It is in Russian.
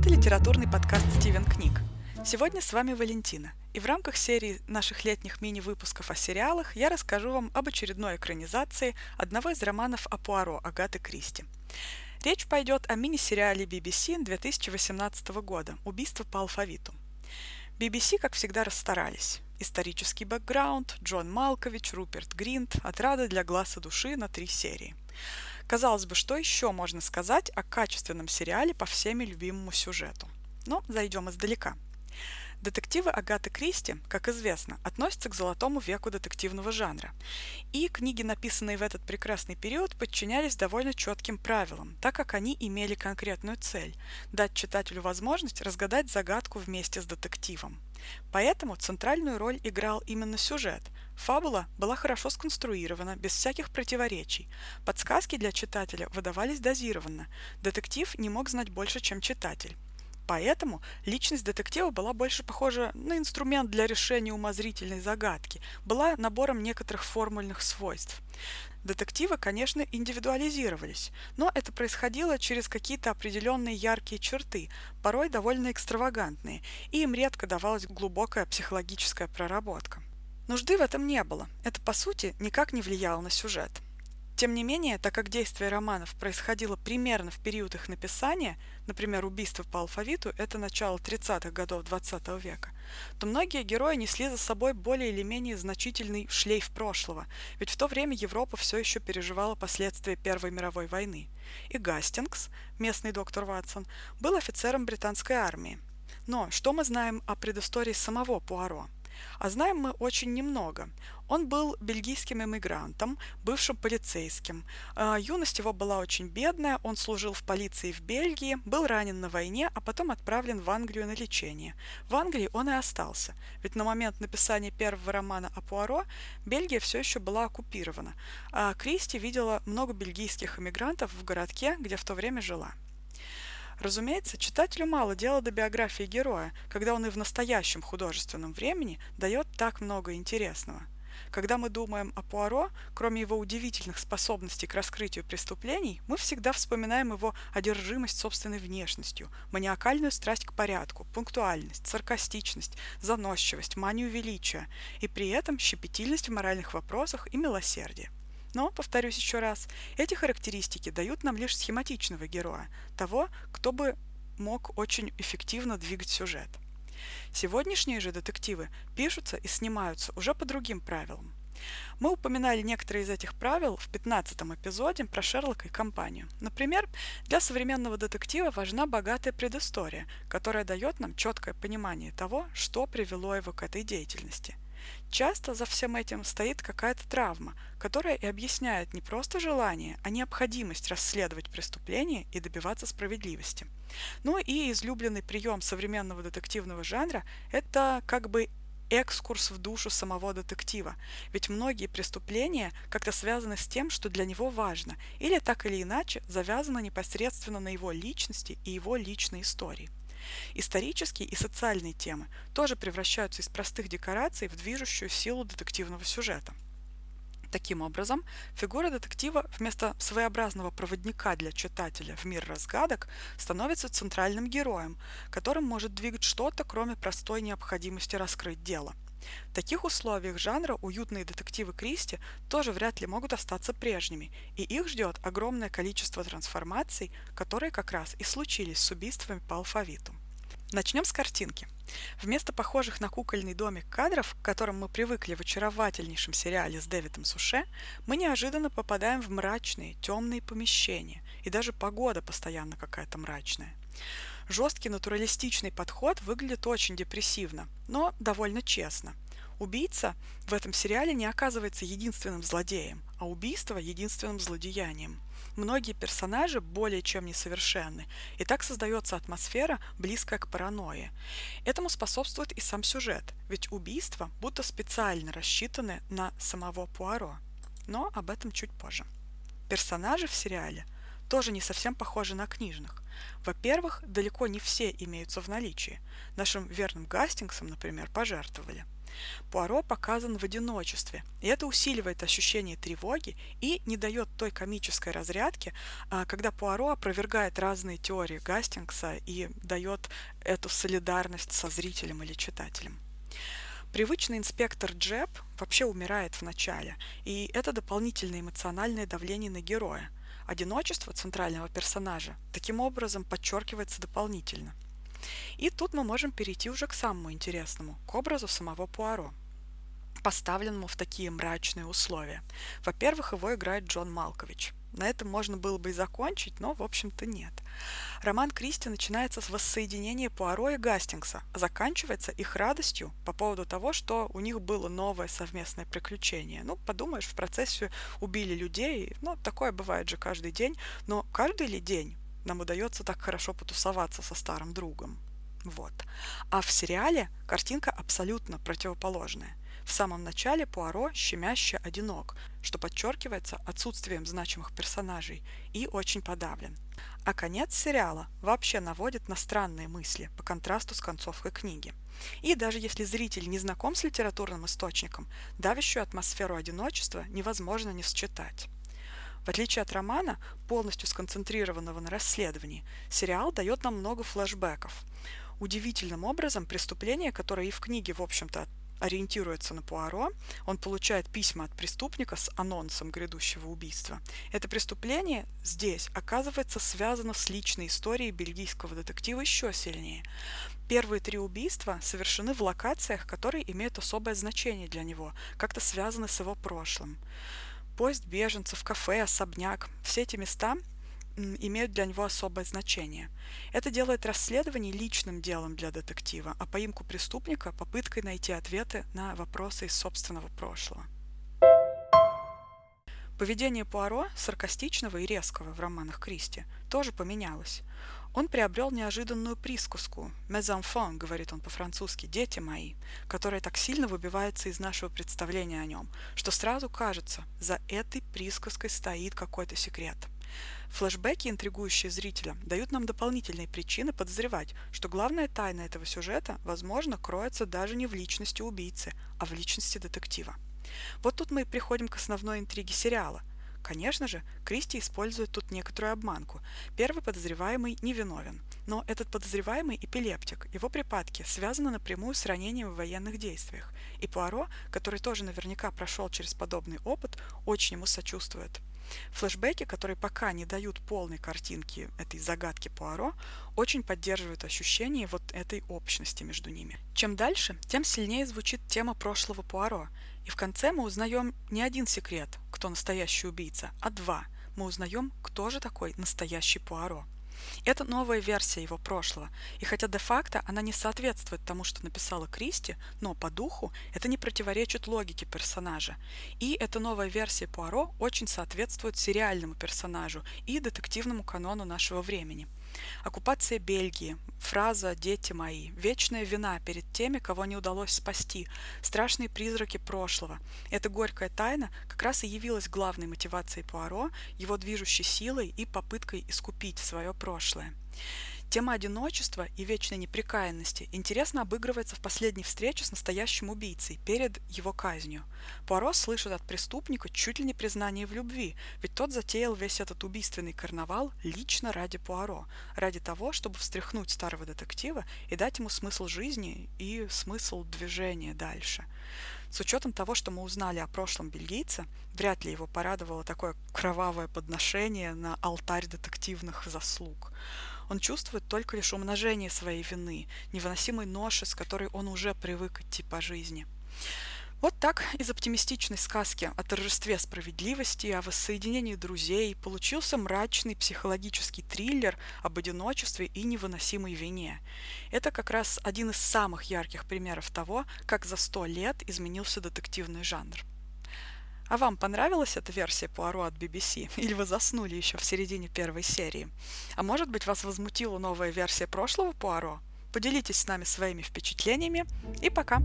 Это литературный подкаст «Стивен книг». Сегодня с вами Валентина, и в рамках серии наших летних мини-выпусков о сериалах я расскажу вам об очередной экранизации одного из романов о Пуаро Агаты Кристи. Речь пойдет о мини-сериале BBC 2018 года «Убийство по алфавиту». BBC, как всегда, расстарались. Исторический бэкграунд, Джон Малкович, Руперт Гринт, отрада для глаз и души на три серии. Казалось бы, что еще можно сказать о качественном сериале по всеми любимому сюжету? Но зайдем издалека. Детективы Агаты Кристи, как известно, относятся к золотому веку детективного жанра. И книги, написанные в этот прекрасный период, подчинялись довольно четким правилам, так как они имели конкретную цель – дать читателю возможность разгадать загадку вместе с детективом. Поэтому центральную роль играл именно сюжет. Фабула была хорошо сконструирована, без всяких противоречий. Подсказки для читателя выдавались дозированно. Детектив не мог знать больше, чем читатель. Поэтому личность детектива была больше похожа на инструмент для решения умозрительной загадки, была набором некоторых формульных свойств. Детективы, конечно, индивидуализировались, но это происходило через какие-то определенные яркие черты, порой довольно экстравагантные, и им редко давалась глубокая психологическая проработка. Нужды в этом не было, это по сути никак не влияло на сюжет. Тем не менее, так как действие романов происходило примерно в период их написания, например, убийство по алфавиту – это начало 30-х годов 20 -го века, то многие герои несли за собой более или менее значительный шлейф прошлого, ведь в то время Европа все еще переживала последствия Первой мировой войны. И Гастингс, местный доктор Ватсон, был офицером британской армии. Но что мы знаем о предыстории самого Пуаро? А знаем мы очень немного. Он был бельгийским эмигрантом, бывшим полицейским. А, юность его была очень бедная, он служил в полиции в Бельгии, был ранен на войне, а потом отправлен в Англию на лечение. В Англии он и остался, ведь на момент написания первого романа о Пуаро Бельгия все еще была оккупирована, а Кристи видела много бельгийских эмигрантов в городке, где в то время жила. Разумеется, читателю мало дела до биографии героя, когда он и в настоящем художественном времени дает так много интересного. Когда мы думаем о Пуаро, кроме его удивительных способностей к раскрытию преступлений, мы всегда вспоминаем его одержимость собственной внешностью, маниакальную страсть к порядку, пунктуальность, саркастичность, заносчивость, манию величия, и при этом щепетильность в моральных вопросах и милосердие. Но, повторюсь еще раз, эти характеристики дают нам лишь схематичного героя, того, кто бы мог очень эффективно двигать сюжет. Сегодняшние же детективы пишутся и снимаются уже по другим правилам. Мы упоминали некоторые из этих правил в 15 эпизоде про Шерлока и компанию. Например, для современного детектива важна богатая предыстория, которая дает нам четкое понимание того, что привело его к этой деятельности – Часто за всем этим стоит какая-то травма, которая и объясняет не просто желание, а необходимость расследовать преступление и добиваться справедливости. Ну и излюбленный прием современного детективного жанра – это как бы экскурс в душу самого детектива, ведь многие преступления как-то связаны с тем, что для него важно, или так или иначе завязаны непосредственно на его личности и его личной истории. Исторические и социальные темы тоже превращаются из простых декораций в движущую силу детективного сюжета. Таким образом, фигура детектива вместо своеобразного проводника для читателя в мир разгадок становится центральным героем, которым может двигать что-то, кроме простой необходимости раскрыть дело. В таких условиях жанра уютные детективы Кристи тоже вряд ли могут остаться прежними, и их ждет огромное количество трансформаций, которые как раз и случились с убийствами по алфавиту. Начнем с картинки. Вместо похожих на кукольный домик кадров, к которым мы привыкли в очаровательнейшем сериале с Дэвидом Суше, мы неожиданно попадаем в мрачные, темные помещения, и даже погода постоянно какая-то мрачная. Жесткий натуралистичный подход выглядит очень депрессивно, но довольно честно. Убийца в этом сериале не оказывается единственным злодеем, а убийство – единственным злодеянием. Многие персонажи более чем несовершенны, и так создается атмосфера, близкая к паранойи. Этому способствует и сам сюжет, ведь убийства будто специально рассчитаны на самого Пуаро. Но об этом чуть позже. Персонажи в сериале тоже не совсем похожи на книжных. Во-первых, далеко не все имеются в наличии. Нашим верным Гастингсом, например, пожертвовали. Пуаро показан в одиночестве, и это усиливает ощущение тревоги и не дает той комической разрядки, а, когда Пуаро опровергает разные теории Гастингса и дает эту солидарность со зрителем или читателем. Привычный инспектор Джеб вообще умирает в начале, и это дополнительное эмоциональное давление на героя. Одиночество центрального персонажа таким образом подчеркивается дополнительно – и тут мы можем перейти уже к самому интересному, к образу самого Пуаро поставленному в такие мрачные условия. Во-первых, его играет Джон Малкович. На этом можно было бы и закончить, но, в общем-то, нет. Роман Кристи начинается с воссоединения Пуаро и Гастингса, а заканчивается их радостью по поводу того, что у них было новое совместное приключение. Ну, подумаешь, в процессе убили людей, ну, такое бывает же каждый день, но каждый ли день нам удается так хорошо потусоваться со старым другом. Вот. А в сериале картинка абсолютно противоположная. В самом начале Пуаро щемяще одинок, что подчеркивается отсутствием значимых персонажей, и очень подавлен. А конец сериала вообще наводит на странные мысли по контрасту с концовкой книги. И даже если зритель не знаком с литературным источником, давящую атмосферу одиночества невозможно не считать. В отличие от романа, полностью сконцентрированного на расследовании, сериал дает нам много флэшбэков. Удивительным образом преступление, которое и в книге, в общем-то, ориентируется на Пуаро, он получает письма от преступника с анонсом грядущего убийства. Это преступление здесь оказывается связано с личной историей бельгийского детектива еще сильнее. Первые три убийства совершены в локациях, которые имеют особое значение для него, как-то связаны с его прошлым поезд беженцев, кафе, особняк. Все эти места имеют для него особое значение. Это делает расследование личным делом для детектива, а поимку преступника – попыткой найти ответы на вопросы из собственного прошлого. Поведение Пуаро, саркастичного и резкого в романах Кристи, тоже поменялось. Он приобрел неожиданную присказку «mes enfants», говорит он по-французски, «дети мои», которая так сильно выбивается из нашего представления о нем, что сразу кажется, за этой присказкой стоит какой-то секрет. Флэшбэки, интригующие зрителя, дают нам дополнительные причины подозревать, что главная тайна этого сюжета, возможно, кроется даже не в личности убийцы, а в личности детектива. Вот тут мы и приходим к основной интриге сериала. Конечно же, Кристи использует тут некоторую обманку. Первый подозреваемый невиновен. Но этот подозреваемый эпилептик. Его припадки связаны напрямую с ранением в военных действиях. И Пуаро, который тоже наверняка прошел через подобный опыт, очень ему сочувствует. Флэшбэки, которые пока не дают полной картинки этой загадки Пуаро, очень поддерживают ощущение вот этой общности между ними. Чем дальше, тем сильнее звучит тема прошлого Пуаро, и в конце мы узнаем не один секрет, кто настоящий убийца, а два. Мы узнаем, кто же такой настоящий Пуаро. Это новая версия его прошлого, и хотя де-факто она не соответствует тому, что написала Кристи, но по духу это не противоречит логике персонажа. И эта новая версия Пуаро очень соответствует сериальному персонажу и детективному канону нашего времени – Оккупация Бельгии, фраза «дети мои», вечная вина перед теми, кого не удалось спасти, страшные призраки прошлого. Эта горькая тайна как раз и явилась главной мотивацией Пуаро, его движущей силой и попыткой искупить свое прошлое. Тема одиночества и вечной неприкаянности интересно обыгрывается в последней встрече с настоящим убийцей перед его казнью. Пуаро слышит от преступника чуть ли не признание в любви, ведь тот затеял весь этот убийственный карнавал лично ради Пуаро, ради того, чтобы встряхнуть старого детектива и дать ему смысл жизни и смысл движения дальше. С учетом того, что мы узнали о прошлом бельгийца, вряд ли его порадовало такое кровавое подношение на алтарь детективных заслуг. Он чувствует только лишь умножение своей вины, невыносимой ноши, с которой он уже привык идти по жизни. Вот так из оптимистичной сказки о торжестве справедливости и о воссоединении друзей получился мрачный психологический триллер об одиночестве и невыносимой вине. Это как раз один из самых ярких примеров того, как за сто лет изменился детективный жанр. А вам понравилась эта версия Пуаро от BBC? Или вы заснули еще в середине первой серии? А может быть вас возмутила новая версия прошлого Пуаро? Поделитесь с нами своими впечатлениями и пока!